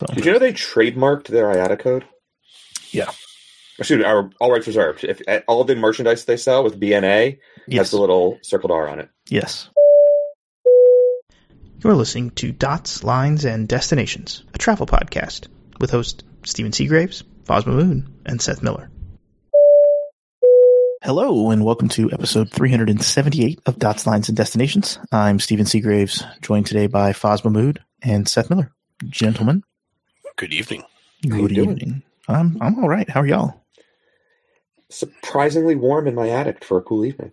So, Did you know they trademarked their IATA code? Yeah. Excuse me, our, all rights reserved. If all the merchandise they sell with BNA has yes, the little circled R on it. yes. You're listening to Dots, Lines, and Destinations, a travel podcast with host Stephen Seagraves, Fosma Moon, and Seth Miller. Hello, and welcome to episode 378 of Dots, Lines, and Destinations. I'm Stephen Seagraves, joined today by Fosma Moon and Seth Miller. Gentlemen, Good evening. How you good doing? evening. I'm I'm all right. How are y'all? Surprisingly warm in my attic for a cool evening.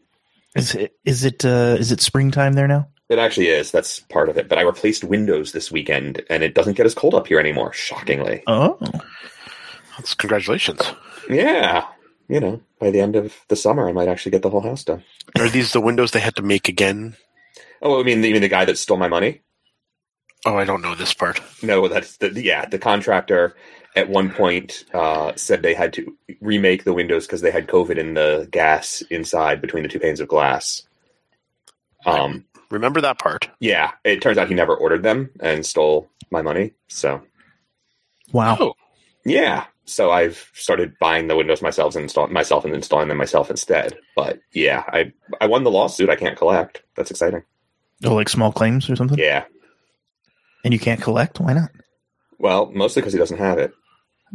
Is it is it uh, is it springtime there now? It actually is. That's part of it. But I replaced windows this weekend, and it doesn't get as cold up here anymore. Shockingly. Oh, That's congratulations. Yeah. You know, by the end of the summer, I might actually get the whole house done. Are these the windows they had to make again? Oh, I mean, you mean the guy that stole my money? Oh, I don't know this part. No, that's the yeah. The contractor at one point uh, said they had to remake the windows because they had COVID in the gas inside between the two panes of glass. Um, Remember that part. yeah, it turns out he never ordered them and stole my money. So wow. Oh, yeah, so I've started buying the windows myself and install myself and installing them myself instead. But yeah, I I won the lawsuit. I can't collect. That's exciting. Oh, like small claims or something? Yeah, And you can't collect? Why not? well, mostly because he doesn't have it.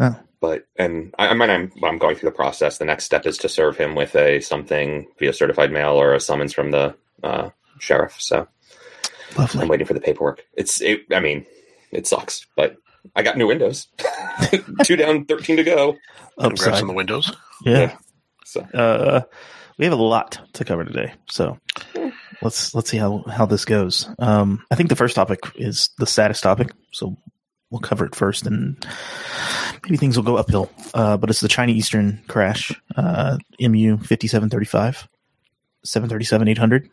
Oh. But and I, I mean, I'm I'm going through the process. The next step is to serve him with a something via certified mail or a summons from the uh, sheriff. So Lovely. I'm waiting for the paperwork. It's it, I mean, it sucks, but I got new windows. Two down, thirteen to go. congrats Upside. on the windows. Yeah. Yeah. So Uh, we have a lot to cover today, so let's let's see how how this goes. Um, I think the first topic is the saddest topic, so we'll cover it first, and maybe things will go uphill. Uh, but it's the China Eastern crash, uh, MU fifty seven thirty five, seven thirty seven eight hundred.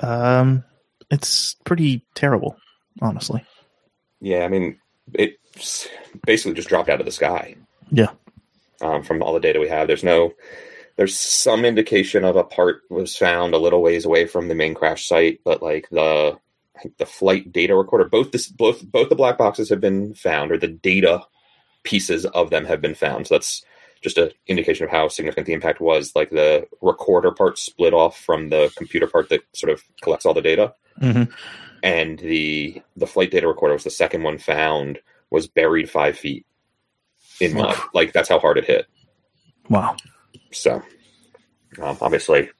Um, it's pretty terrible, honestly. yeah, I mean, it basically just dropped out of the sky. Yeah. um, from all the data we have. There's no, there's some indication of a part was found a little ways away from the main crash site, but like the the flight data recorder, both this both both the black boxes have been found, or the data pieces of them have been found. So that's just an indication of how significant the impact was. Like the recorder part split off from the computer part that sort of collects all the data hmm and the the flight data recorder was the second one found was buried five feet in mud like that's how hard it hit Wow. So um, obviously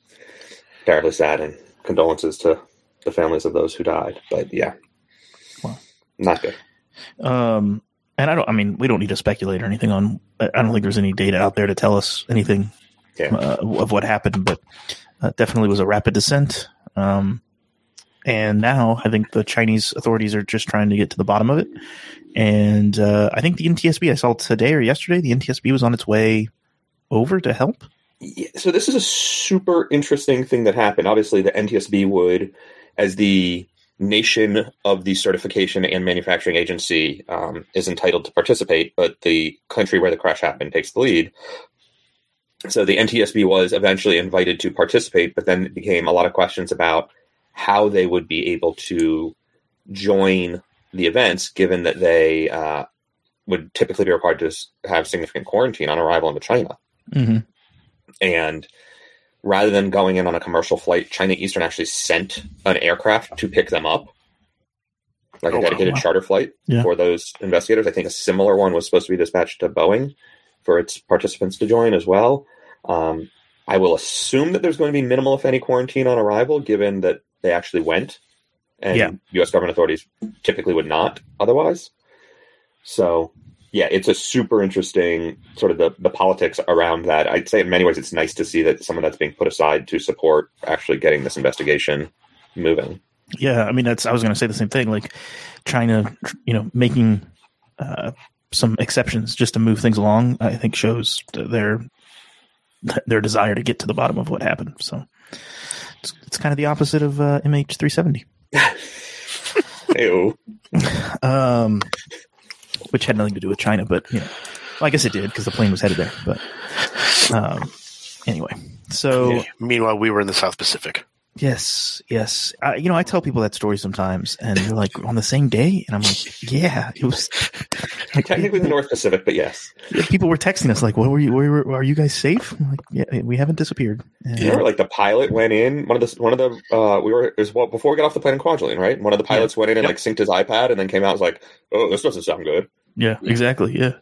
terribly sad and condolences to the families of those who died but yeah Wow. not good Um, and I don't. I mean, we don't need to speculate or anything on. I don't think there's any data out there to tell us anything Yeah. uh, of what happened, but uh, definitely was a rapid descent. Um, and now I think the Chinese authorities are just trying to get to the bottom of it. And uh, I think the NTSB I saw today or yesterday, the NTSB was on its way over to help. Yeah, so this is a super interesting thing that happened. Obviously, the NTSB would, as the nation of the certification and manufacturing agency, um, is entitled to participate, but the country where the crash happened takes the lead. So the NTSB was eventually invited to participate, but then it became a lot of questions about how they would be able to join the events, given that they uh, would typically be required to have significant quarantine on arrival into China. Mm-hmm. And rather than going in on a commercial flight, China Eastern actually sent an aircraft to pick them up, like Oh, a wow. dedicated Wow. charter flight Yeah. for those investigators. I think a similar one was supposed to be dispatched to Boeing for its participants to join as well. Um, I will assume that there's going to be minimal, if any, quarantine on arrival, given that they actually went, and Yeah. U.S. government authorities typically would not otherwise. So, yeah, it's a super interesting sort of the, the politics around that. I'd say in many ways it's nice to see that some of that's being put aside to support actually getting this investigation moving. Yeah, I mean that's. I was going to say the same thing. Like China, you know, making uh, some exceptions just to move things along. I think shows their their desire to get to the bottom of what happened. So it's, it's kind of the opposite of uh, MH370, Ew. um, which had nothing to do with China, but you know, well, I guess it did because the plane was headed there. But um, anyway, so Yeah. Meanwhile, we were in the South Pacific. Yes, yes. I, you know, I tell people that story sometimes, and they're like, "On the same day," and I'm like, "Yeah, it was." Like, Technically the North Pacific, but yes. People were texting us like, "What were you? Where were, are you guys safe?" I'm like, yeah, we haven't disappeared. And, You remember, like the pilot went in. One of the one of the uh, we were it was well, before we got off the plane in Kwajalein, right? One of the pilots went in and Yep. like synced his iPad, and then came out and was like, "Oh, this doesn't sound good." Yeah, exactly. Yeah,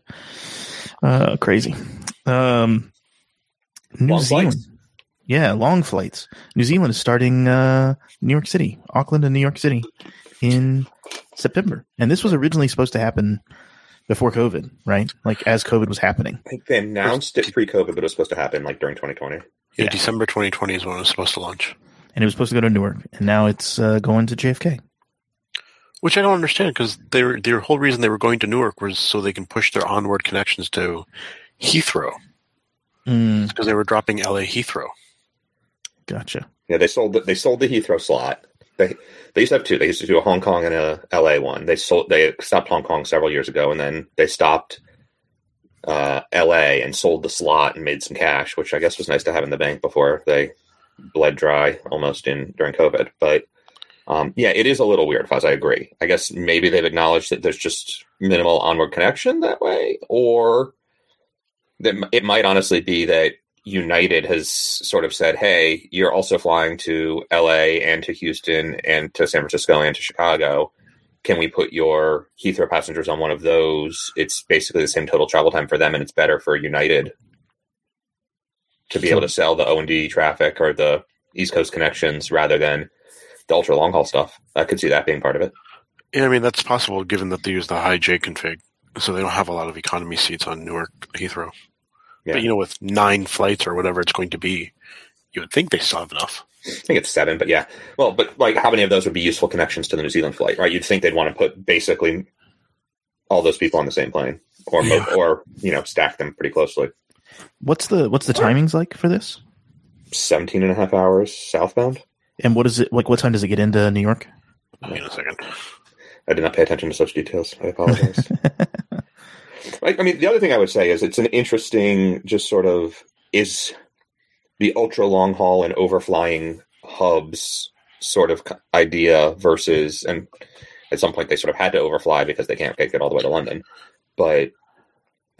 uh, crazy. Um, New Long Zealand. flights. Yeah, long flights. New Zealand is starting uh, New York City, Auckland, and New York City in September, and this was originally supposed to happen before COVID, right? Like as COVID was happening. I think they announced it pre-COVID, but it was supposed to happen like during 2020. Yeah, Yeah. December 2020 is when it was supposed to launch. and it was supposed to go to Newark, and now it's uh, going to JFK. Which I don't understand because their their whole reason they were going to Newark was so they can push their onward connections to Heathrow Mm, because they were dropping LA Heathrow. gotcha. Yeah, they sold the, they sold the Heathrow slot. They they used to have two. They used to do a Hong Kong and a LA one. They sold they stopped Hong Kong several years ago, and then they stopped uh, LA and sold the slot and made some cash, which I guess was nice to have in the bank before they bled dry almost in during COVID. But um, yeah, it is a little weird. Fuzz, I agree. I guess maybe they've acknowledged that there's just minimal onward connection that way, or that it might honestly be that United has sort of said, "Hey, you're also flying to LA and to Houston and to San Francisco and to Chicago. Can we put your Heathrow passengers on one of those? It's basically the same total travel time for them, and it's better for United to be able to sell the O and D traffic or the East Coast connections rather than the ultra long haul stuff. I could see that being part of it. Yeah, I mean that's possible given that they use the high J config, so they don't have a lot of economy seats on Newark Heathrow. Yeah. But you know, with nine flights or whatever it's going to be, you would think they still have enough. I think it's seven, but yeah. Well, but like, how many of those would be useful connections to the New Zealand flight, right? You'd think they'd want to put basically all those people on the same plane, or mo- or you know, stack them pretty closely. What's the what's the timings like for this? 17 and a half hours southbound. And what is it like? What time does it get into New York? Give me a second. I did not pay attention to such details. I apologize. Like, I mean, the other thing I would say is it's an interesting, just sort of is the ultra long haul and overflying hubs sort of idea versus, and at some point they sort of had to overfly because they can't get it all the way to London. But,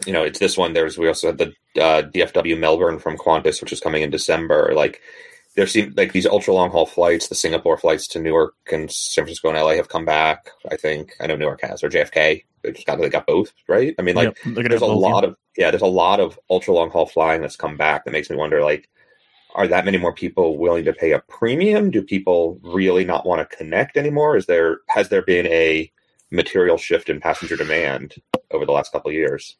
you know, it's this one. There's, we also had the uh, DFW Melbourne from Qantas, which is coming in December. Like, there seem like these ultra long haul flights, the Singapore flights to Newark and San Francisco and LA have come back. I think I know Newark has or JFK. They just got they got both right. I mean, like Yep, there's a both, lot of yeah, there's a lot of ultra long haul flying that's come back that makes me wonder like, are that many more people willing to pay a premium? Do people really not want to connect anymore? Is there has there been a material shift in passenger demand over the last couple of years?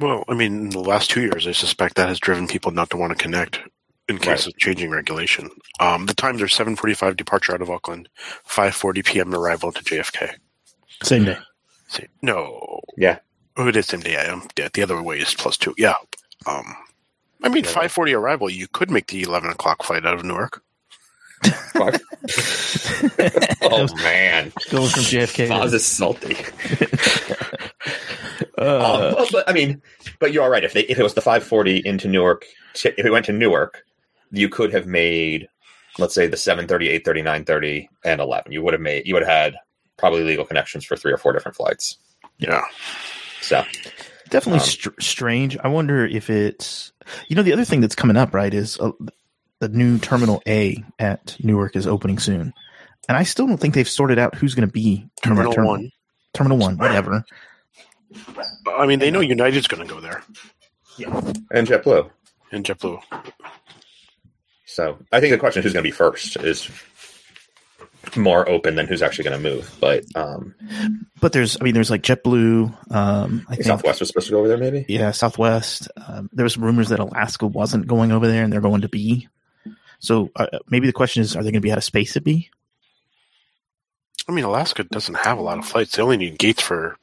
Well, I mean, in the last two years, I suspect that has driven people not to want to connect in case Right. of changing regulation. Um, the times are 7:45 departure out of Auckland, 5:40 p.m. arrival to JFK. Same day. Same, no, Yeah. oh, it is same day. Um, yeah, the other way is plus two. Yeah. Um, I mean, Yeah. 5:40 arrival. You could make the 11 o'clock flight out of Newark. Oh man, Going from JFK. that was just salty. uh, Um, well, but I mean, but you're all right. If they if it was the 540 into Newark, if it went to Newark, you could have made, let's say, the 730, 830, 930, and 11. You would have made. You would have had probably legal connections for three or four different flights. Yeah. So definitely um, str- strange. I wonder if it's you know the other thing that's coming up right is uh, the new Terminal A at Newark is opening soon, and I still don't think they've sorted out who's going to be Terminal terminal. one. Terminal One, whatever. I mean, they know United's going to go there yeah and JetBlue. in JetBlue. So I think the question of who's going to be first is more open than who's actually going to move. But um, But there's, I mean, there's like JetBlue. Um, I think Southwest was supposed to go over there, maybe. Yeah, Southwest. Um, there was rumors that Alaska wasn't going over there, and they're going to be. So uh, maybe the question is, are they going to be out of space at B? I mean, Alaska doesn't have a lot of flights. They only need gates for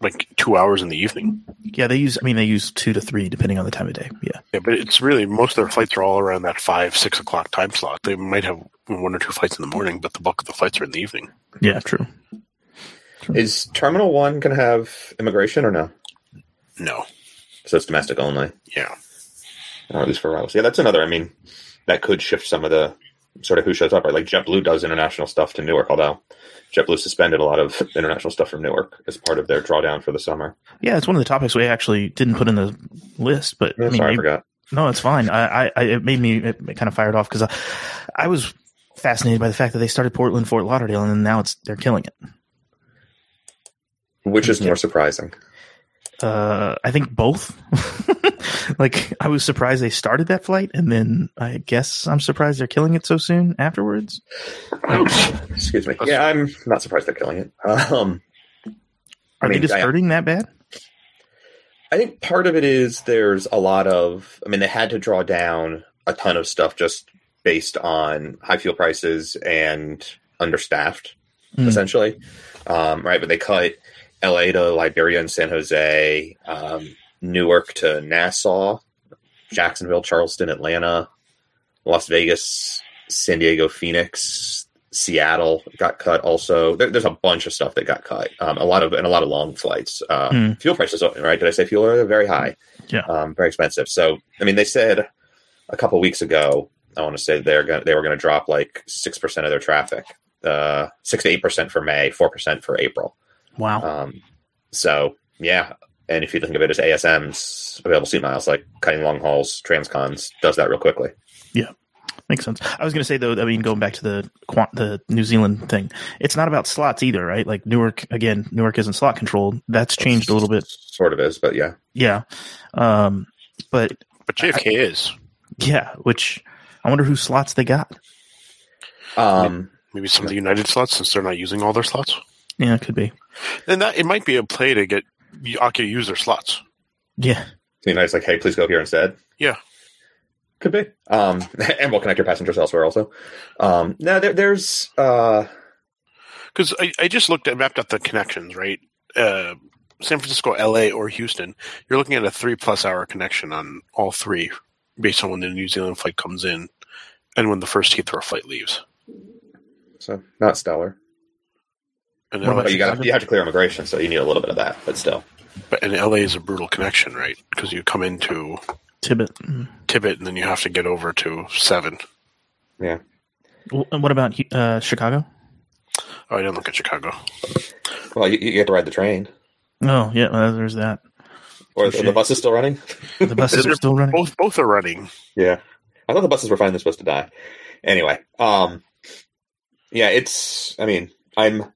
like two hours in the evening. Yeah, they use. I mean, they use two to three depending on the time of day. Yeah, Yeah, but it's really most of their flights are all around that five, six o'clock time slot. They might have one or two flights in the morning, but the bulk of the flights are in the evening. yeah, true. Is Terminal One going to have immigration or no? No. So it's domestic only. Yeah. or at least for arrivals. Yeah, that's another. I mean, that could shift some of the sort of who shows up. Right, like JetBlue does international stuff to Newark, although JetBlue suspended a lot of international stuff from Newark as part of their drawdown for the summer. Yeah, it's one of the topics we actually didn't put in the list, but Oh, I mean, sorry, I forgot. no, it's fine. I, I, it made me it kind of fired off because I, I was fascinated by the fact that they started Portland, Fort Lauderdale, and then now it's they're killing it. Which is more surprising? Uh, I think both. like I was surprised they started that flight, and then I guess I'm surprised they're killing it so soon afterwards. Excuse me. Yeah, I'm not surprised they're killing it. Um, Are mean, they just I- hurting that bad? I think part of it is there's a lot of. I mean, they had to draw down a ton of stuff just based on high fuel prices and understaffed, Mm. essentially. Um, right, but they cut L.A. to Liberia and San Jose, um, Newark to Nassau, Jacksonville, Charleston, Atlanta, Las Vegas, San Diego, Phoenix, Seattle got cut. Also, there, there's a bunch of stuff that got cut. Um, a lot of and a lot of long flights. Uh. Fuel prices, right? Did I say fuel are very high? Yeah. um, very expensive. So, I mean, they said a couple weeks ago. I want to say they're going they were going to drop like six percent of their traffic, uh, six to eight percent for May, four percent for April. Wow. Um, so yeah, and if you think of it as ASMs, available seat miles, like cutting long hauls, transcons does that real quickly. Yeah, makes sense. I was going to say though. I mean, going back to the quant, the New Zealand thing, it's not about slots either, right? Like Newark again, Newark isn't slot controlled. That's changed a little bit. Sort of is, but yeah. Yeah. Um, but But JFK is yeah, which I wonder whose slots they got. Um, maybe some of the United slots since they're not using all their slots. Yeah, it could be. Then that it might be a play to get Aki to use their slots. Yeah. so United's like, hey, please go here instead. Yeah. Could be. Um, and we'll connect your passengers elsewhere also. Um, now, there, there's uh, Because I, I just looked at mapped out the connections, right? Uh, San Francisco, LA, or Houston. You're looking at a three plus hour connection on all three, based on when the New Zealand flight comes in and when the first Heathrow flight leaves. so not stellar. And What LA, you got you have to clear immigration, so you need a little bit of that. But still, but and LA is a brutal connection, right? Because you come into TBIT. TBIT and then you have to get over to seven. yeah. W- and What about uh, Chicago? Oh, I didn't look at Chicago. Well, you, you have to ride the train, Oh, yeah. Uh, there's that. or Touche. the bus is still running. The buses are still running. Both both are running. Yeah. I thought the buses were finally supposed to die. Anyway, um yeah, it's I mean, I'm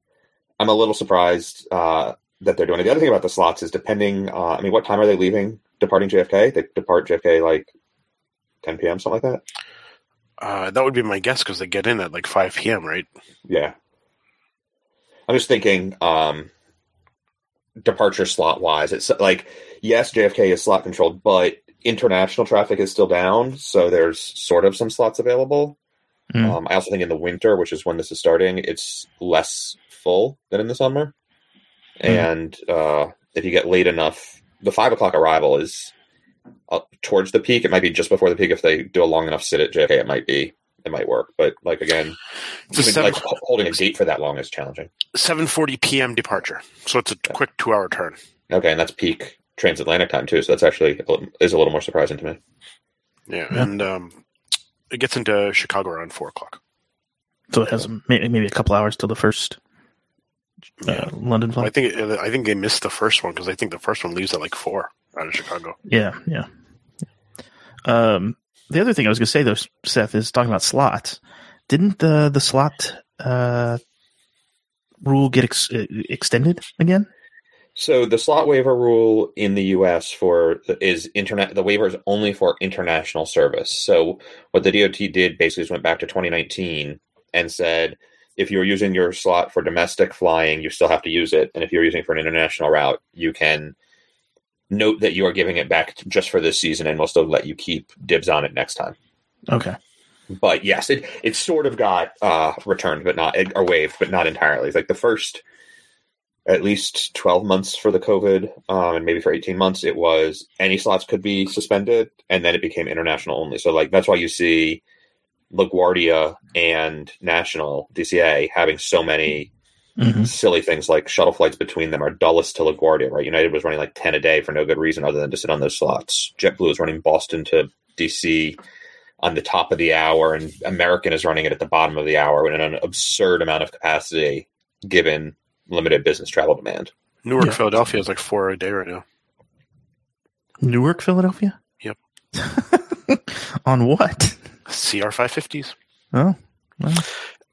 I'm a little surprised uh that they're doing it. The other thing about the slots is depending uh I mean, what time are they leaving departing JFK? They depart JFK like 10 p.m. something like that. Uh, that would be my guess because they get in at like 5 p.m., right? Yeah. I'm just thinking um departure slot wise. It's like yes, JFK is slot controlled, but international traffic is still down, so there's sort of some slots available. Mm. Um, I also think in the winter, which is when this is starting, it's less full than in the summer. Mhm. And uh, if you get late enough, the five o'clock arrival is uh, towards the peak. It might be just before the peak. If they do a long enough sit at JFK, it might be it might work. But like again, It's even, seven, like holding a gate for that long is challenging. 7:40 p.m. departure, so it's a Yeah. quick two-hour turn. Okay, and that's peak transatlantic time too. So that's actually is a little more surprising to me. Yeah, Yeah. and um, it gets into Chicago around four o'clock. So it has maybe, maybe a couple hours till the first uh, Yeah. London Well, I flight. think I think they missed the first one because I think the first one leaves at like four out of Chicago. Yeah, yeah. Um, the other thing I was going to say though, Seth, is talking about slots. Didn't the the slot uh, rule get ex- extended again? So the slot waiver rule in the U.S. for is internet. The waiver is only for international service. So what the DOT did basically is went back to 2019 and said, if you're using your slot for domestic flying, you still have to use it, and if you're using it for an international route, you can note that you are giving it back just for this season, and we'll still let you keep dibs on it next time. Okay. But yes, it it sort of got uh, returned, but not or waived, but not entirely. It's like the first at least twelve months for the COVID, um, and maybe for eighteen months, it was any slots could be suspended, and then it became international only. So like that's why you see LaGuardia and National DCA having so many hmm silly things like shuttle flights between them are Dulles to LaGuardia, right? United was running like 10 a day for no good reason other than to sit on those slots. JetBlue is running Boston to DC on the top of the hour, and American is running it at the bottom of the hour with an absurd amount of capacity given limited business travel demand. Newark, Yeah. Philadelphia is like four a day right now. Newark, Philadelphia. Yep. On what? CR five fifties. Oh, well,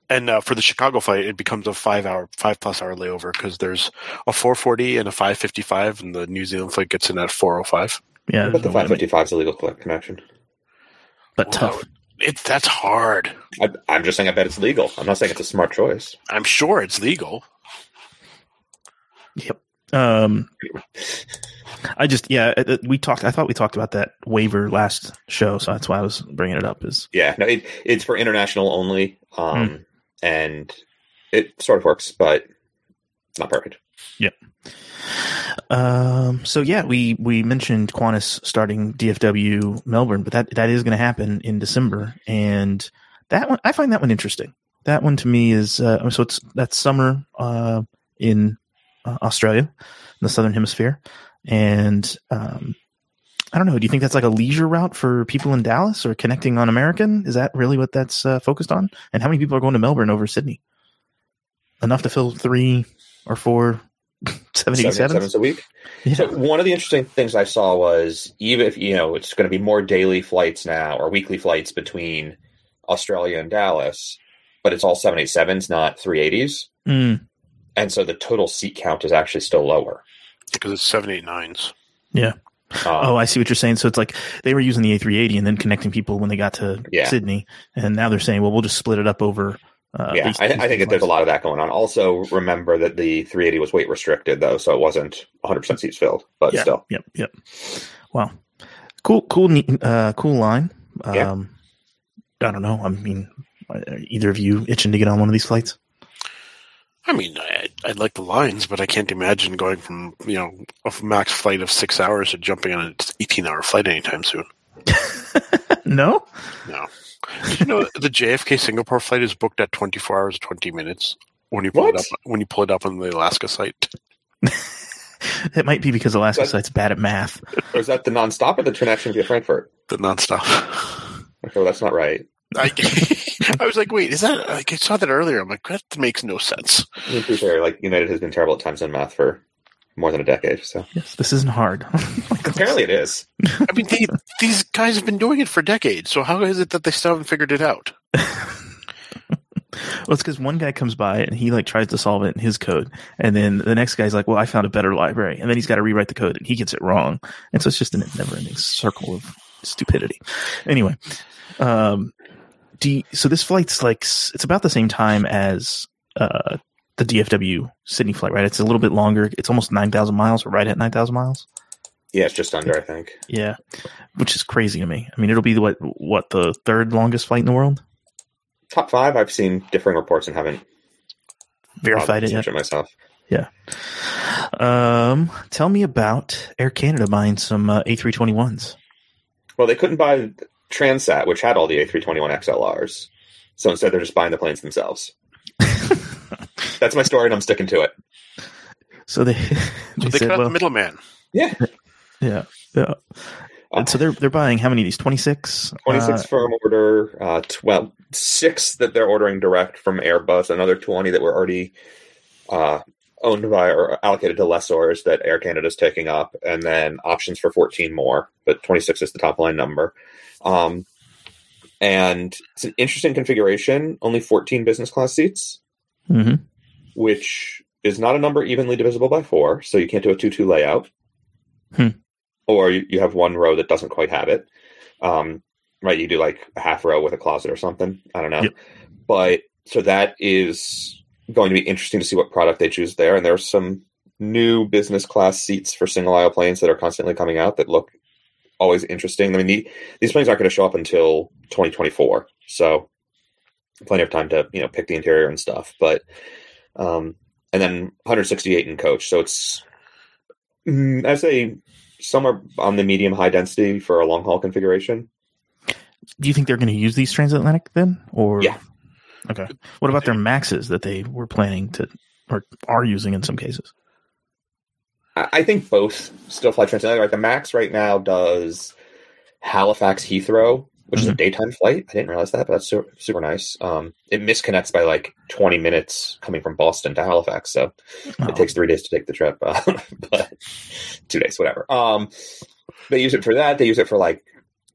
And uh, for the Chicago flight, it becomes a five hour, five plus hour layover because there's a 440 and a 555, and the New Zealand flight gets in at 405. yeah, but the 555 is a legal connection. but tough. It's that's hard. I, I'm just saying I bet it's legal. I'm not saying it's a smart choice. I'm sure it's legal. Yep. Um, I just yeah, it- it- we talked. I thought we talked about that waiver last show, so that's why I was bringing it up. Is Yeah, no, it, it's for international only, um, and it sort of works, but it's not perfect. Yep. um, so yeah, we we mentioned Qantas starting DFW Melbourne, but that that is going to happen in December, and that one I find that one interesting. That one to me is uh, so it's that's summer uh, in uh, Australia, in the southern hemisphere, and um, I don't know. Do you think that's like a leisure route for people in Dallas or connecting on American? Is that really what that's uh, focused on? And how many people are going to Melbourne over Sydney? Enough to fill three or four seven eighty sevens. 77s a week. So one of the interesting things I saw was even if you know it's going to be more daily flights now or weekly flights between Australia and Dallas, but it's all 787s, not 380s, Mm, and so the total seat count is actually still lower. because it's 789s. Um, Oh, I see what you're saying. So it's like they were using the A380 and then connecting people when they got to Yeah. Sydney, and now they're saying, well, we'll just split it up over. Uh, yeah, these- I, these I think that there's a lot of that going on. Also, remember that the 380 was weight restricted though, so it wasn't 100 percent seats filled, but Yeah. still. Yep, yep. Wow, cool, cool, uh, cool line. Um, Yeah. I don't know. I mean, are either of you itching to get on one of these flights? I mean, I, I like the lines, but I can't imagine going from you know a max flight of six hours to jumping on an 18 hour flight anytime soon. no. No. Did you know the JFK Singapore flight is booked at 24 hours 20 minutes when you pull it up when you pull it up on the Alaska site? It might be because Alaska But- site's bad at math. Or is that the nonstop or the connection via Frankfurt? The nonstop. Okay, well, that's not right. I, I was like, wait, is that? Like, I saw that earlier. I'm like, that makes no sense. I mean, to be fair, like United has been terrible at times in math for more than a decade, so Yes, this isn't hard. Apparently it is. I mean, they, these guys have been doing it for decades. So how is it that they still haven't figured it out? Well, it's because one guy comes by and he like tries to solve it in his code, and then the next guy's like, "Well, I found a better library," and then he's got to rewrite the code, and he gets it wrong, and so it's just a never-ending circle of stupidity. Anyway, um, do you- so this flight's like it's about the same time as uh the DFW Sydney flight, right? It's a little bit longer. It's almost nine thousand miles, or right at nine thousand miles. Yeah, it's just under, I think. Yeah, which is crazy to me. I mean, it'll be what what the third longest flight in the world. Top five, I've seen differing reports and haven't Verified it yet? myself. Yeah. Um, tell me about Air Canada buying some uh, A321s. Well, they couldn't buy Transat, which had all the A321 XLRs. So instead, they're just buying the planes themselves. That's my story, and I'm sticking to it. So they, So they they said, cut out well, the middleman. Yeah. yeah, yeah. And so they're they're buying how many of these? Twenty six. 26 firm order, uh, tw- well, six that they're ordering direct from Airbus, another 20 that were already uh, owned by or allocated to lessors that Air Canada is taking up, and then options for 14 more, but 26 is the top line number. Um, and it's an interesting configuration, only 14 business class seats, hmm which is not a number evenly divisible by four, so you can't do a 2 2 layout. Hmm. Or you, you have one row that doesn't quite have it. Um, right? You do like a half row with a closet or something. I don't know. Yep. But so that is going to be interesting to see what product they choose there. And there's some new business class seats for single aisle planes that are constantly coming out that look always interesting. I mean, the, these planes aren't going to show up until 2024. So plenty of time to, you know, pick the interior and stuff. But, um, and then 168 in coach. So it's, mm, I'd say somewhere on the medium high density for a long haul configuration. Do you think they're going to use these transatlantic then, or Yeah. Okay. What about their maxes that they were planning to or are using in some cases? I think both still fly transatlantic. Like the Max right now does Halifax Heathrow which is a Mhm. daytime flight. I didn't realize that, but that's super, super nice. Um, it misconnects by like 20 minutes coming from Boston to Halifax, so Oh, it takes three days to take the trip, uh, but two days, whatever. Um, they use it for that. They use it for like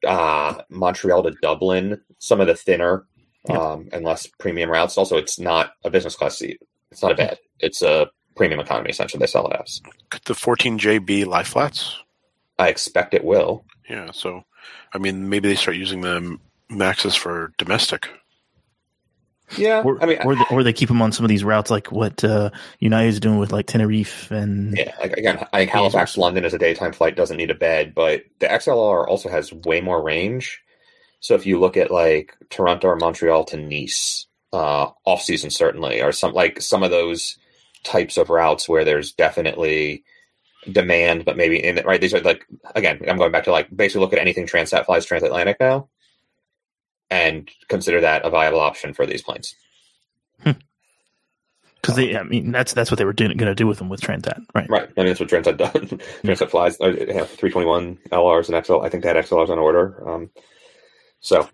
uh, Montreal to Dublin, some of the thinner Yeah. um, and less premium routes. Also, it's not a business class seat. It's not a bed. It's a premium economy. Essentially, they sell it as. Could the 14JB lie flats? I expect it will. Yeah, so I mean, maybe they start using the Maxes for domestic. Yeah, or, I mean, or, they, or they keep them on some of these routes, like what uh, United's doing with like Tenerife and Yeah, like, again, I think Halifax, London as a daytime flight doesn't need a bed, but the XLR also has way more range. So if you look at like Toronto or Montreal to Nice, uh, off season certainly, or some like some of those types of routes where there's definitely demand, but maybe in right. These are like again, I'm going back to like basically look at anything Transat flies transatlantic now, and consider that a viable option for these planes. because they, I mean, that's that's what they were going to do with them with Transat, right? Right. I mean, that's what Transat does. Transat flies. Uh, they have 321 LRs and XL. I think they had XLRs on order. Um, so,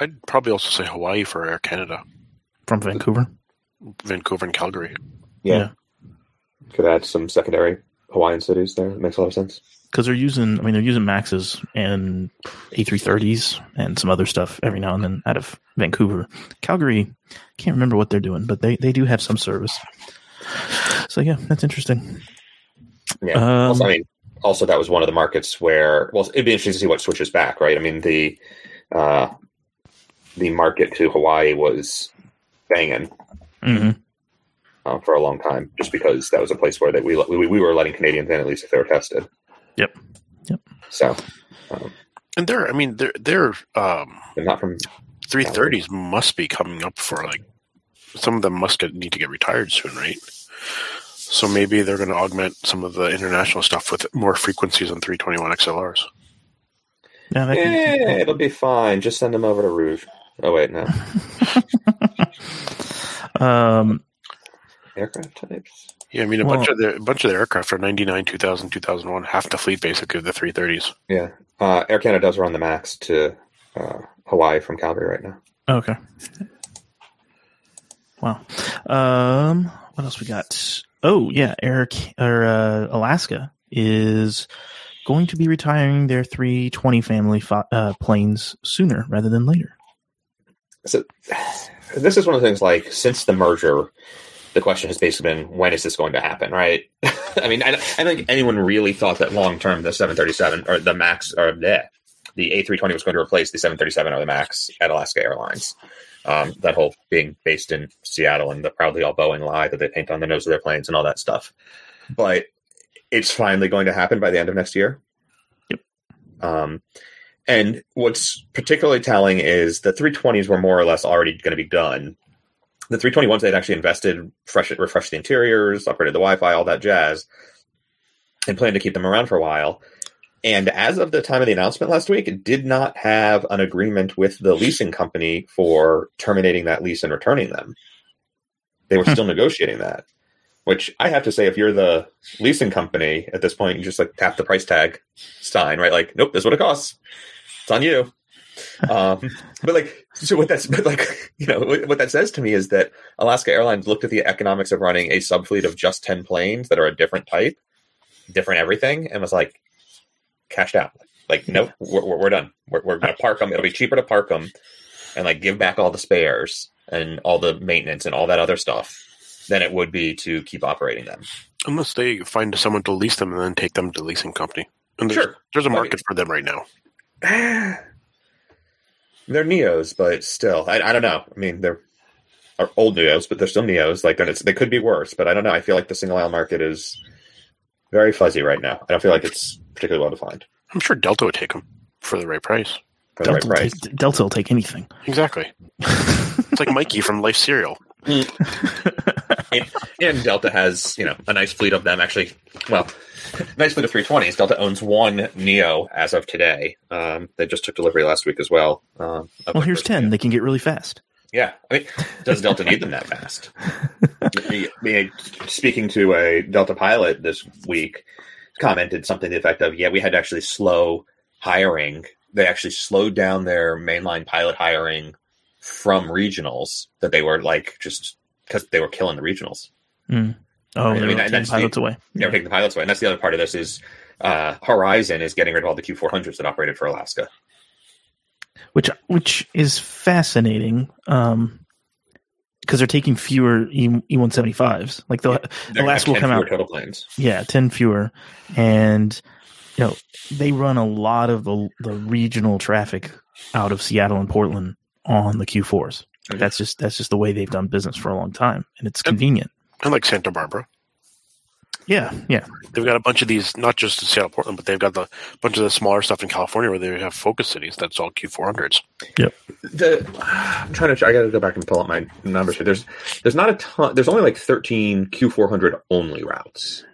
I'd probably also say Hawaii for Air Canada, From Vancouver. Vancouver and Calgary. yeah, could add some secondary Hawaiian cities there. It makes a lot of sense. because they're using. I mean, they're using Maxes and A330s and some other stuff every now and then out of Vancouver. Calgary, can't remember what they're doing, but they they do have some service. So yeah, that's interesting. Yeah. Um, also, I mean, also that was one of the markets where, well, it'd be interesting to see what switches back, right? I mean, the uh, the market to Hawaii was banging hmm uh, for a long time, just because that was a place where that we, we we were letting Canadians in at least if they were tested. Yep. Yep. So, um, And they're, I mean, they're, they're, um, but not from 330s must be coming up for like, some of them must get, need to get retired soon, right? So maybe they're going to augment some of the international stuff with more frequencies on 321 XLRs. Yeah, that can- Yeah, it'll be fine. Just send them over to Rouge. Oh wait, no. um, Aircraft types. Yeah, I mean, a Well- bunch of the a bunch of the aircraft are 99, 2000, 2001, half the fleet basically of the 330s. Yeah. Uh, Air Canada does run the max to uh, Hawaii from Calgary right now. Okay. Wow. Um, what else we got? Oh yeah, Eric or uh, Alaska is going to be retiring their 320 family fi- uh, planes sooner rather than later. So this is one of the things like since the merger, the question has basically been when is this going to happen, right? I mean, I, I don't think anyone really thought that long term the 737 or the Max or the the A320 was going to replace the 737 or the Max at Alaska Airlines. Um, that whole being based in Seattle and the proudly all Boeing lie that they paint on the nose of their planes and all that stuff. But it's finally going to happen by the end of next year. Yep. Um, and what's particularly telling is the 320s were more or less already going to be done. The 321s they'd actually invested, fresh, refreshed the interiors, upgraded the Wi-Fi, all that jazz, and planned to keep them around for a while. And as of the time of the announcement last week, did not have an agreement with the leasing company for terminating that lease and returning them. They were Hmm. still negotiating that. Which I have to say, if you're the leasing company at this point, you just like tap the price tag sign, right? Like, nope, this is what it costs. It's on you. Um, but like, so what that's, but like, you know, what, what that says to me is that Alaska Airlines looked at the economics of running a subfleet of just 10 planes that are a different type, different everything, and was like, cashed out. Like, nope, we're, we're, we're done. We're, we're going to park them. It'll be cheaper to park them and like give back all the spares and all the maintenance and all that other stuff than it would be to keep operating them. Unless they find someone to lease them and then take them to the leasing company. And there's, Sure. there's a Like- market for them right now. they're neos, but still, I, I don't know. I mean, they're are old neos, but they're still neos. Like, and it's, they could be worse, but I don't know. I feel like the single aisle market is very fuzzy right now. I don't feel like it's particularly well defined I'm sure Delta would take them for the right price. for the right Delta, will price. take, Delta will take anything. Exactly. It's like Mikey from Life Cereal. And Delta has, you know, a nice fleet of them. Actually, well, nice fleet of 320s. Delta owns one Neo as of today. Um, they just took delivery last week as well. Um, well, here's 10. Neo. They can get really fast. Yeah, I mean, does Delta need them that fast? Me- me speaking to a Delta pilot this week, commented something to the effect of, "Yeah, we had to actually slow hiring they actually slowed down their mainline pilot hiring from regionals that they were like just because they were killing the regionals. Mm. Oh, Right, I they're mean, taking that's the- pilots away. They were taking the pilots away, and that's the other part of this is uh, Horizon is getting rid of all the Q400s that operated for Alaska. which which is fascinating um because they're taking fewer E one seventy fives. Like the They're last will come out- total planes. yeah, ten fewer, and you know they run a lot of the the regional traffic out of Seattle and Portland on the Q 4s Mhm. That's just that's just the way they've done business for a long time, and it's Yep. convenient. I like Santa Barbara. Yeah, yeah, They've got a bunch of these, not just in Seattle, Portland, but they've got the bunch of the smaller stuff in California where they have focus cities. That's all Q400s. The I'm trying to. I got to go back and pull up my numbers here. There's there's not a ton. There's only like 13 Q400 only routes,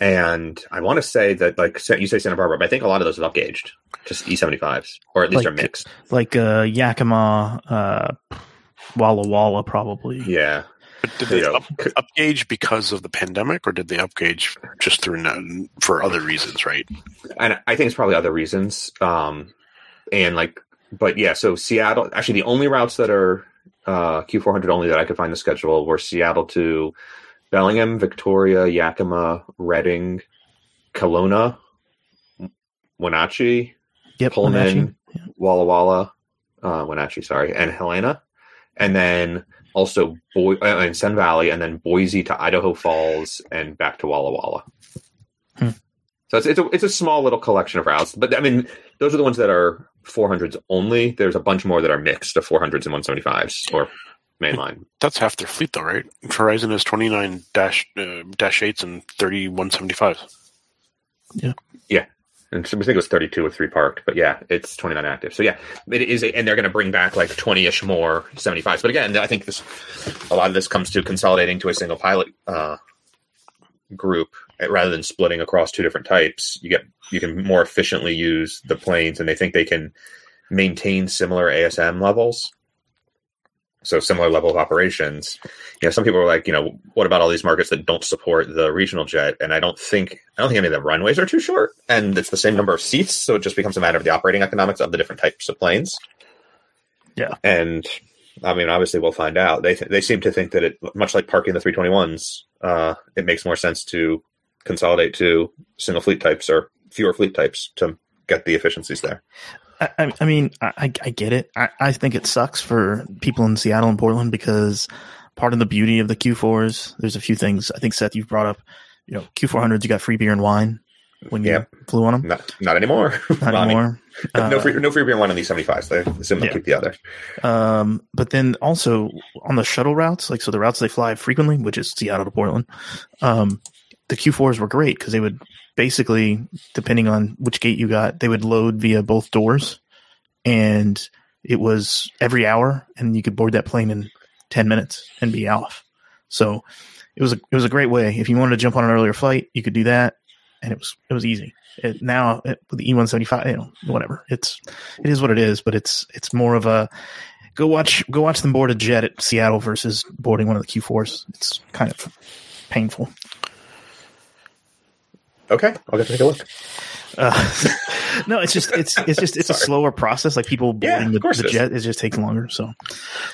and I want to say that like you say Santa Barbara, but I think a lot of those are upgauged, just E75s, or at least Like- are mixed. like uh, Yakima, uh, Walla Walla, probably. Yeah, But did they know, up, upgauge because of the pandemic, or did they upgauge just through no- for other reasons? Right? and I think it's probably other reasons. Um, and like, but yeah, so Seattle. Actually, the only routes that are uh, Q400 only that I could find the schedule were Seattle to Bellingham, Victoria, Yakima, Redding, Kelowna, Wenatchee, Yep, Pullman, Wenatchee. Walla Walla, uh, Wenatchee, sorry, and Helena, and then also Boy uh, and Sun Valley, and then Boise to Idaho Falls and back to Walla Walla. Hmm. So it's it's a, it's a small little collection of routes, but I mean those are the ones that are 400s only. There's a bunch more that are mixed of 400s and 175s or mainline. That's half their fleet, though, right? Horizon has 29 dash uh, dash eights and 30 175s. And so I think it was 32 with three parked, but yeah, it's 29 active. So yeah, it is, and they're going to bring back like 20 ish more 75s. But again, I think this, a lot of this comes to consolidating to a single pilot uh, group uh, rather than splitting across two different types. You get, you can more efficiently use the planes, and they think they can maintain similar ASM levels. So similar level of operations. You know, some people are like, you know, what about all these markets that don't support the regional jet? And I don't think I don't think any of the runways are too short, and it's the same number of seats, so it just becomes a matter of the operating economics of the different types of planes. Yeah. and I mean, obviously, we'll find out. They th- they seem to think that it, much like parking the 321s, uh, it makes more sense to consolidate to single fleet types or fewer fleet types to get the efficiencies there. I, I- mean, I, I get it. I, I think it sucks for people in Seattle and Portland because part of the beauty of the Q4s, there's a few things. I think Seth, you've brought up. You know, Q400s, you got free beer and wine when you Yeah. flew on them. Not not anymore. Not Well, I mean, anymore. no Uh, free no free beer and wine on these 75s. They assume they'll Yeah. keep the other. Um, but then also on the shuttle routes, like so the routes they fly frequently, which is Seattle to Portland, um, the Q4s were great because they would basically, depending on which gate you got, they would load via both doors, and it was every hour, and you could board that plane in ten minutes and be off. So it was a it was a great way. If you wanted to jump on an earlier flight, you could do that, and it was it was easy. It, now it, with the E one seventy five, you know, whatever. It's it is what it is, but it's it's more of a go watch go watch them board a jet at Seattle versus boarding one of the Q4s. It's kind of painful. Okay, I'll get to take a look. Uh, no, it's just it's it's just it's a slower process. Like people Yeah, boarding of the, the jet, it just takes longer. So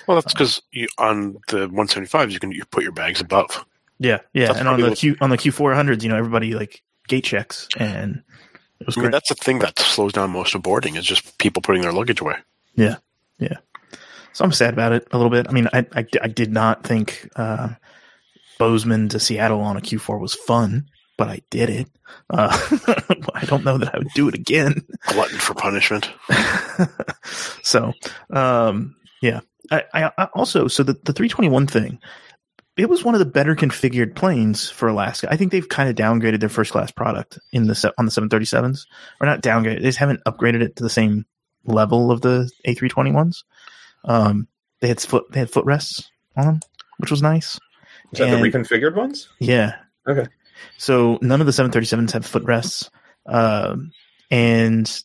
Well, that's because you, on the 175s, you can you put your bags above. yeah, yeah. That's and on the what- Q on the Q four hundreds, you know, everybody like gate checks, and it was I mean, great. that's the thing that slows down most of boarding is just people putting their luggage away. Yeah, yeah. So I'm sad about it a little bit. I mean, I I, I did not think uh, Bozeman to Seattle on a Q4 was fun, but I did it. Uh, I don't know that I would do it again. Glutton for punishment. so, um, yeah. I, I, I also so the the 321 thing. It was one of the better configured planes for Alaska. I think they've kind of downgraded their first class product in the on the 737s, or not downgraded. They just haven't upgraded it to the same level of the A321s. Um, they had foot they had footrests on them, which was nice. Is that And- the reconfigured ones? Yeah. Okay. So none of the 737s have footrests, um, and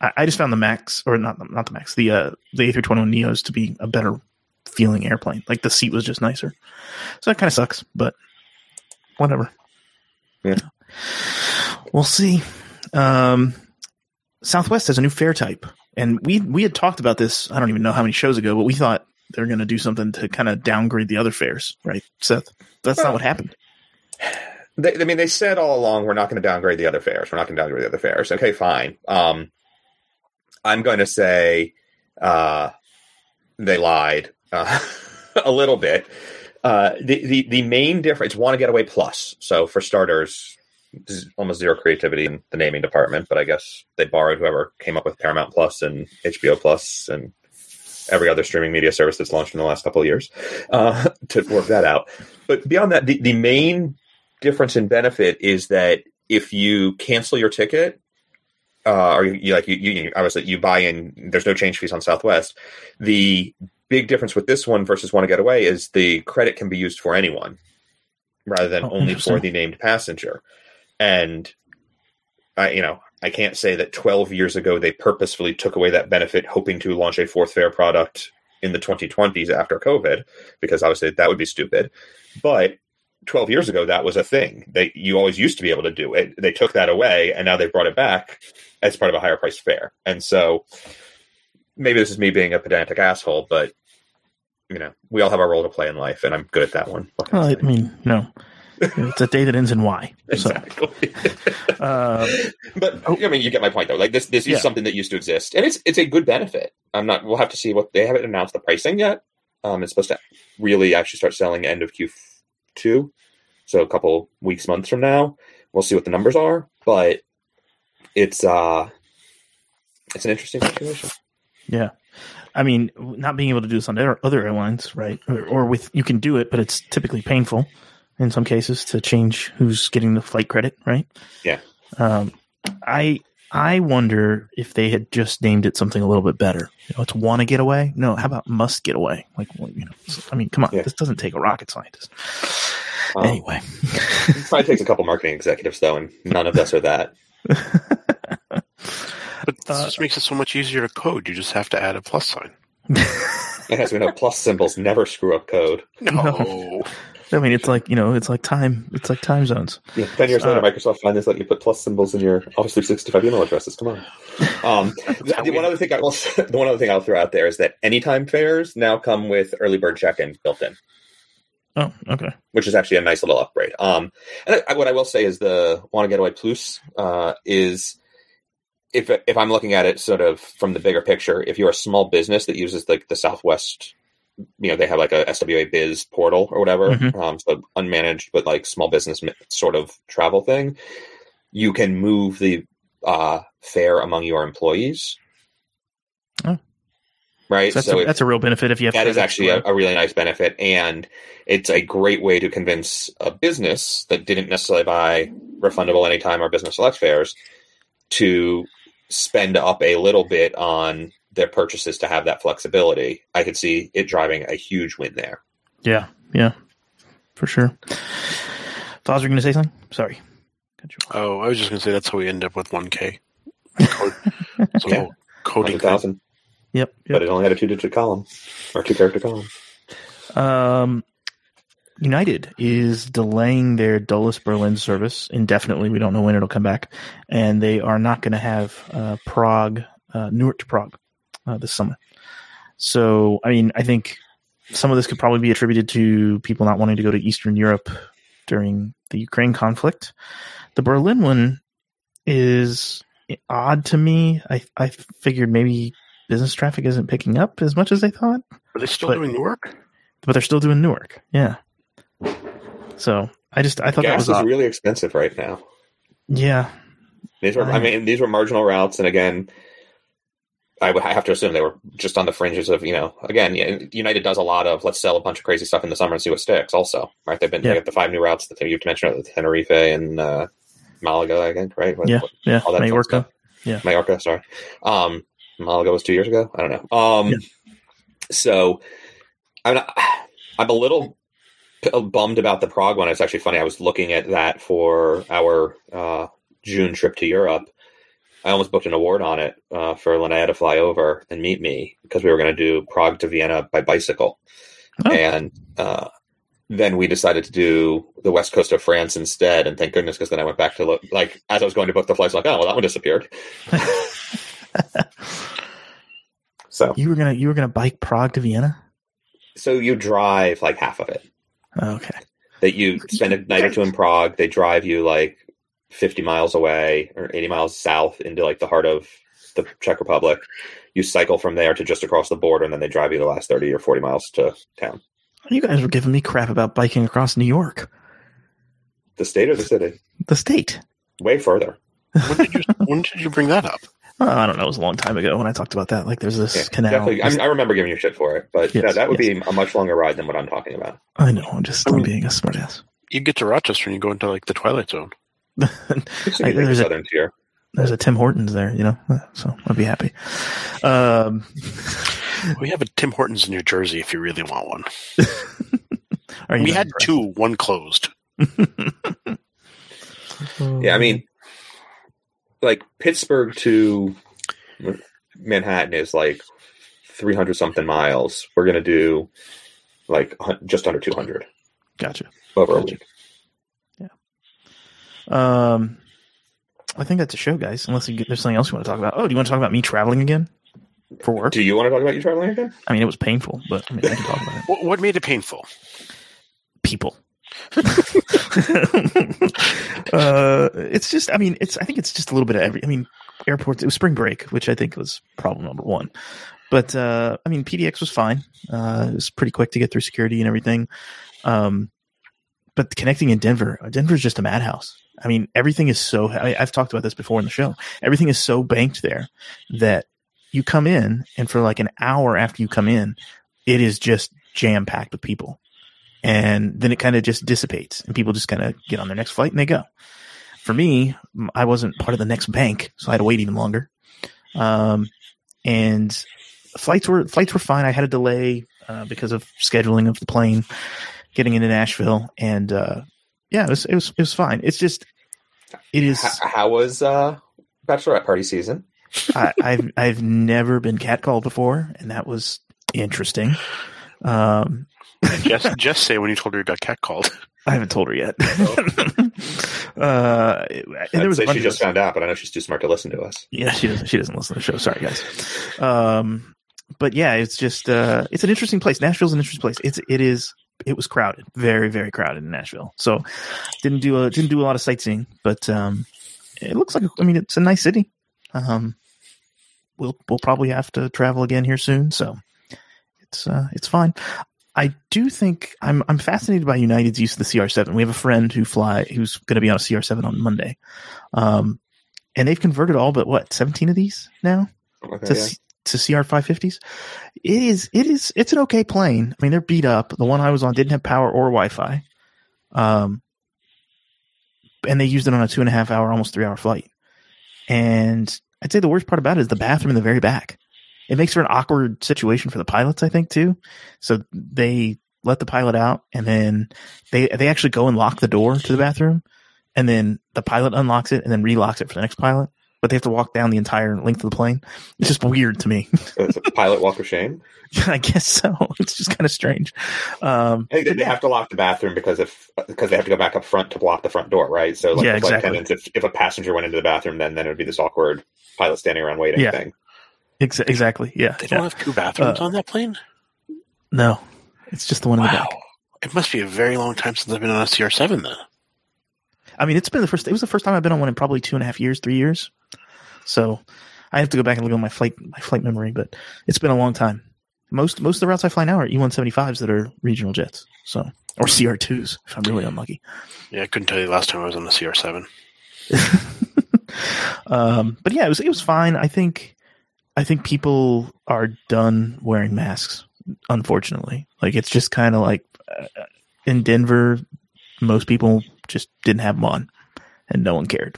I, I just found the Max or not not the Max the uh, the A321 Neos to be a better feeling airplane. Like the seat was just nicer. So that kind of sucks, but whatever. Yeah. We'll see. Um, Southwest has a new fare type, and we we had talked about this. I don't even know how many shows ago, but we thought they're going to do something to kind of downgrade the other fares, right, Seth? That's Well, not what happened. They, I mean, they said all along we're not going to downgrade the other fares. We're not going to downgrade the other fares. Okay, fine. Um, I'm going to say uh, they lied uh, a little bit. Uh, the, the the main difference want to get away plus. So for starters, almost zero creativity in the naming department, but I guess they borrowed whoever came up with Paramount Plus and HBO Plus and every other streaming media service that's launched in the last couple of years uh, to work that out. But beyond that, the, the main difference in benefit is that if you cancel your ticket, uh, or you, you like you, you obviously you buy in, there's no change fees on Southwest. The big difference with this one versus Want to Get Away is the credit can be used for anyone rather than Oh, only for the named passenger. And I, you know, I can't say that 12 years ago they purposefully took away that benefit, hoping to launch a fourth fare product in the 2020s after COVID, because obviously that would be stupid. But 12 years ago, that was a thing. They you always used to be able to do it. They took that away, and now they've brought it back as part of a higher price fare. And so maybe this is me being a pedantic asshole, but you know, we all have our role to play in life, and I'm good at that one. Well, I mean, no, it's a day that ends in Y. So, exactly. uh, but I mean, you get my point, though. Like this, this is Yeah. something that used to exist, and it's it's a good benefit. I'm not. We'll have to see what they haven't announced the pricing yet. Um, it's supposed to really actually start selling end of Q2, so a couple weeks, months from now. We'll see what the numbers are, but it's uh, it's an interesting situation. yeah. I mean, not being able to do this on other other airlines, right? Or, or with you can do it, but it's typically painful in some cases to change who's getting the flight credit, right? Yeah. Um, I I wonder if they had just named it something a little bit better. You know, it's want to get away. No, how about must get away? Like, well, you know, I mean, come on, Yeah. this doesn't take a rocket scientist. Um, anyway, it probably takes a couple marketing executives though, and none of us are that. But this Uh, just makes it so much easier to code. You just have to add a plus sign. And as we know, plus symbols never screw up code. No. I mean, it's like you know, it's like time, it's like time zones. Yeah, ten years later, Uh, Microsoft finally let you put plus symbols in your Office 365 email addresses. Come on. Um, the, the one other thing I will, the one other thing I'll throw out there is that anytime fares now come with early bird check-in built in, Oh, okay. which is actually a nice little upgrade. Um, and I, what I will say is the Want to Get Away Plus uh, is if if I'm looking at it sort of from the bigger picture, if you're a small business that uses like the Southwest, you know, they have like a SWA Biz portal or whatever, Mhm. um, so unmanaged but like small business sort of travel thing, you can move the uh, fare among your employees. Oh. Right, So that's, so a, that's a real benefit if you have that is actually a, a really nice benefit and it's a great way to convince a business that didn't necessarily buy refundable anytime or business select fares to spend up a little bit on their purchases to have that flexibility i could see it driving a huge win there Yeah, yeah, for sure. Foz, were you going to say something? Sorry. Cut you off. Oh, I was just going to say that's how we end up with 1K. Code. So Yeah. coding. 100000 Yep. but it only had a two digit column or two character column Um, United is delaying their Dulles Berlin service indefinitely. We don't know when it'll come back, and they are not going to have uh, Prague, uh, Newark to Prague, uh, this summer. So, I mean, I think some of this could probably be attributed to people not wanting to go to Eastern Europe during the Ukraine conflict. The Berlin one is odd to me. I I figured maybe business traffic isn't picking up as much as they thought Are they still But- doing Newark? but they're still doing Newark. Yeah. So I just I thought that was is odd. really expensive right now yeah These were, I I- mean, these were marginal routes, and again, I would have to assume they were just on the fringes of, you know, again, United does a lot of let's sell a bunch of crazy stuff in the summer and see what sticks. Also, right? They've been Yeah. they got the five new routes that you mentioned, the Tenerife and uh, Malaga, I think, right? What- yeah what- yeah all that fun Majorca. stuff. Majorca, sorry. Um, Malaga was two years ago. I don't know. Um, Yeah. so I'm not, I'm a little bummed about the Prague one. It's actually funny. I was looking at that for our uh, June trip to Europe. I almost booked an award on it uh, for Linnea to fly over and meet me because we were going to do Prague to Vienna by bicycle. Oh. And uh, then we decided to do the west coast of France instead, and thank goodness because then I went back to look like as I was going to book the flights, like oh well that one disappeared. so You were gonna you were gonna bike Prague to Vienna. so you drive like half of it. Okay. That you spend a night or two in Prague. They drive you like fifty miles away or eighty miles south into like the heart of the Czech Republic. You cycle from there to just across the border, and then they drive you the last thirty or forty miles to town. You guys were giving me crap about biking across New York, The state or the city? the state. Way further. When did you when did you bring that up? Oh, I don't know. It was a long time ago when I talked about that. Like, there's this Yeah, canal. definitely. I, mean, I remember giving you shit for it, but Yes, yeah, that would yes. be a much longer ride than what I'm talking about. I know. I'm just I mean- being a smartass. You get to Rochester and you go into like the Twilight Zone. It's I- a there's a- southern tier. There's a Tim Hortons there, you know, so I'd be happy. Um, We have a Tim Hortons in New Jersey if you really want one. We had impressed? two, one closed. Yeah, I mean, like Pittsburgh to Manhattan is like 300 something miles. We're gonna do like just under 200 gotcha. over a week. Yeah. Um, I think that's a show, guys. Unless you get, there's something else you want to talk about. Oh, do you want to talk about me traveling again for work? Do you want to talk about you traveling again? I mean, it was painful, but I mean, I can talk about it. What, what made it painful? People. uh, it's just, I mean, it's, I think it's just a little bit of every, I mean, airports, it was spring break, which I think was problem number one. But, uh, I mean, PDX was fine. Uh, it was pretty quick to get through security and everything. Um, but connecting in Denver, Denver's just a madhouse. I mean, everything is so, I, I've talked about this before in the show. Everything is so banked there that you come in and for like an hour after you come in, it is just jam packed with people. And then it kind of just dissipates and people just kind of get on their next flight and they go. For me, i wasn't part of the next bank, so I had to wait even longer. Um, and flights were, flights were fine. I had a delay, uh, because of scheduling of the plane getting into Nashville. And, uh, yeah, it was, it was, it was fine. It's just, it is, H- how was uh, bachelorette party season? I, I've I've never been catcalled before, and that was interesting. Um, Just, just say when you told her you got catcalled. I haven't told her yet. uh, and I'd there was a say she just found out, but I know she's too smart to listen to us. yeah, she doesn't she doesn't listen to the show. Sorry, guys. Um, but yeah, it's just uh, it's an interesting place. Nashville's an interesting place. It's it is it was crowded, very very crowded in Nashville. So didn't do a didn't do a lot of sightseeing, but um, it looks like I mean it's a nice city. Um, we'll we'll probably have to travel again here soon, so it's uh, it's fine. I do think I'm I'm fascinated by United's use of the CR7. We have a friend who fly who's going to be on a CR7 on Monday, um, and they've converted all but what 17 of these now Okay, to yeah. To CR 550s. It is it is it's an okay plane. I mean they're beat up. The one I was on didn't have power or Wi-Fi, um, and they used it on a two and a half hour, almost three hour flight. And I'd say the worst part about it is the bathroom in the very back. It makes for an awkward situation for the pilots, I think, too. So they let the pilot out, and then they they actually go and lock the door to the bathroom, and then the pilot unlocks it and then relocks it for the next pilot. But they have to walk down the entire length of the plane. It's just weird to me. It's a pilot walk of shame. I guess so. It's just kind of strange. Um, that they have to lock the bathroom because if because they have to go back up front to block the front door, right? So like Yeah, exactly. attendants, if, if a passenger went into the bathroom, then then it would be this awkward pilot standing around waiting Yeah. thing. Ex- exactly. Yeah. They don't yeah. have two bathrooms Uh, on that plane? No, it's just the one in the Wow. back. It must be a very long time since I've been on a CR7 then. I mean, it's been the first. It was the first time I've been on one in probably two and a half years, three years. So I have to go back and look at my flight my flight memory, but it's been a long time. Most most of the routes I fly now are E one seventy fives that are regional jets. So or CR twos if I'm really unlucky. Yeah, I couldn't tell you the last time I was on a CR7. um, but yeah, it was it was fine. I think I think people are done wearing masks. Unfortunately, like it's just kind of like uh, in Denver, most people just didn't have them on, and no one cared.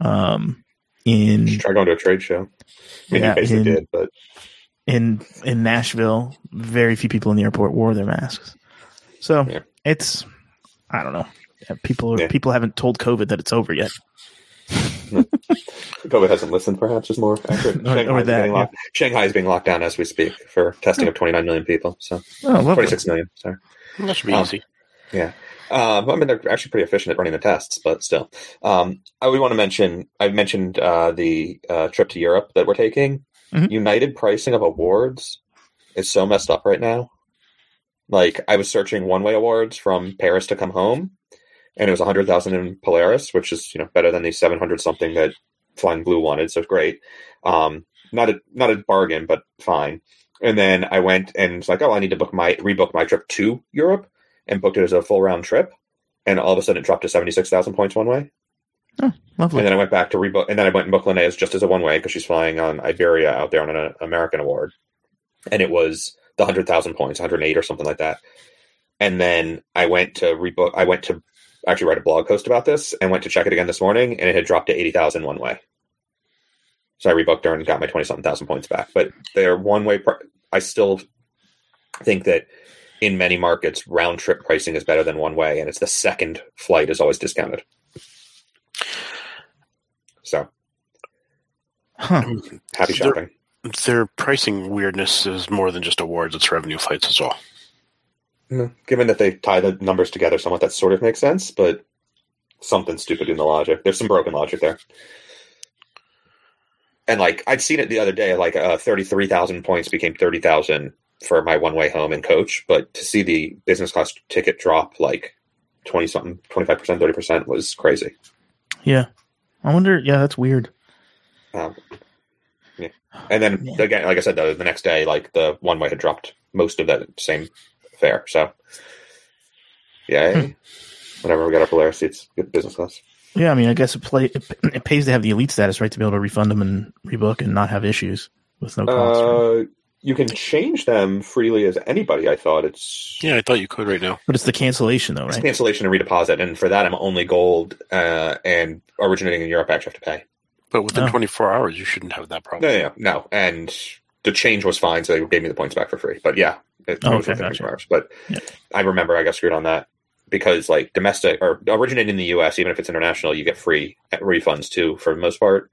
Um, in try going to a trade show. I mean, Yeah, you basically in- did, but in in Nashville, very few people in the airport wore their masks. So Yeah. it's I don't know. Yeah, People Yeah. people haven't told COVID that it's over yet. COVID hasn't listened. Perhaps is more accurate. Or- or Shanghai's, that, being yeah. locked, Shanghai is being locked down as we speak for testing of 29 million people. So Oh, lovely. 26 million. Sorry. That should be Oh. easy. Yeah. Um, I mean, they're actually pretty efficient at running the tests, but still. Um, I would want to mention, I mentioned uh, the uh, trip to Europe that we're taking. Mhm. United pricing of awards is so messed up right now. Like, I was searching one way awards from Paris to come home, and it was 100000 in Polaris, which is, you know, better than the 700 something that Flying Blue wanted, so great. Um, not a not a bargain, but fine. And then I went and was like, oh, I need to book my rebook my trip to Europe, and booked it as a full round trip. And all of a sudden, it dropped to seventy six thousand points one way. Oh, lovely. And then I went back to rebook, and then I went and booked Linnea's just as a one way because she's flying on Iberia out there on an American award, and it was the hundred thousand points, hundred eight or something like that. And then I went to rebook. I went to actually write a blog post about this, and went to check it again this morning, and it had dropped to eighty thousand one way. So I rebooked her and got my twenty something thousand points back. But their one way, pr- I still think that in many markets, round trip pricing is better than one way, and it's the second flight is always discounted. So Huh. happy There- shopping. Their pricing weirdness is more than just awards; it's revenue flights as well. Mm, Given that they tie the numbers together somewhat, that sort of makes sense, but something stupid in the logic. There's some broken logic there. And like I'd seen it the other day, like uh, thirty-three thousand points became thirty thousand for my one-way home and coach, but to see the business class ticket drop like twenty something, twenty-five percent, thirty percent was crazy. Yeah. I wonder. Yeah, that's weird. Um, yeah. And then Yeah. again, like I said, the, the next day, like the one way had dropped most of that same fare. So, yeah, Hmm. whatever. We got our Polaris seats, good business class. Yeah, I mean, I guess it play it, it pays to have the elite status, right, to be able to refund them and rebook and not have issues with no cost. right? Uh, you can change them freely as anybody. I thought it's Yeah, I thought you could right now. But it's the cancellation, though, it's cancellation and redeposit, and for that, I'm only gold uh, and originating in Europe. I actually have to pay. But within Oh. 24 hours, you shouldn't have that problem. No, no, no, no. And the change was fine, so they gave me the points back for free. But yeah, it Oh, okay, gotcha. 24. But Yeah. I remember I got screwed on that because like domestic or originating in the U.S., even if it's international, you get free refunds too for the most part,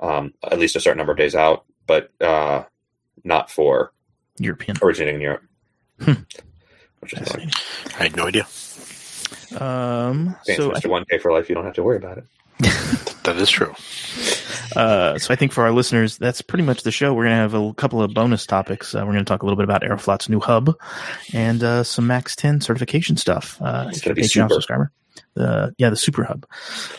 um, at least a certain number of days out. But uh, not for European. originating in Europe. Hmm. Which is annoying. Fascinating. I had no idea. Um, Thanks, so, I One K for life. You don't have to worry about it. That is true. Uh, so I think for our listeners, that's pretty much the show. We're going to have a couple of bonus topics. Uh, we're going to talk a little bit about Aeroflot's new hub and uh, some Max 10 certification stuff. Uh, It's if you're a Patreon super. subscriber. Uh, yeah, the super hub.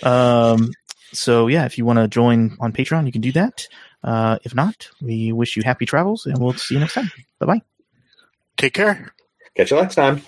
Um, so yeah, if you want to join on Patreon, you can do that. Uh, if not, we wish you happy travels and we'll see you next time. Bye bye. Take care. Catch you next time.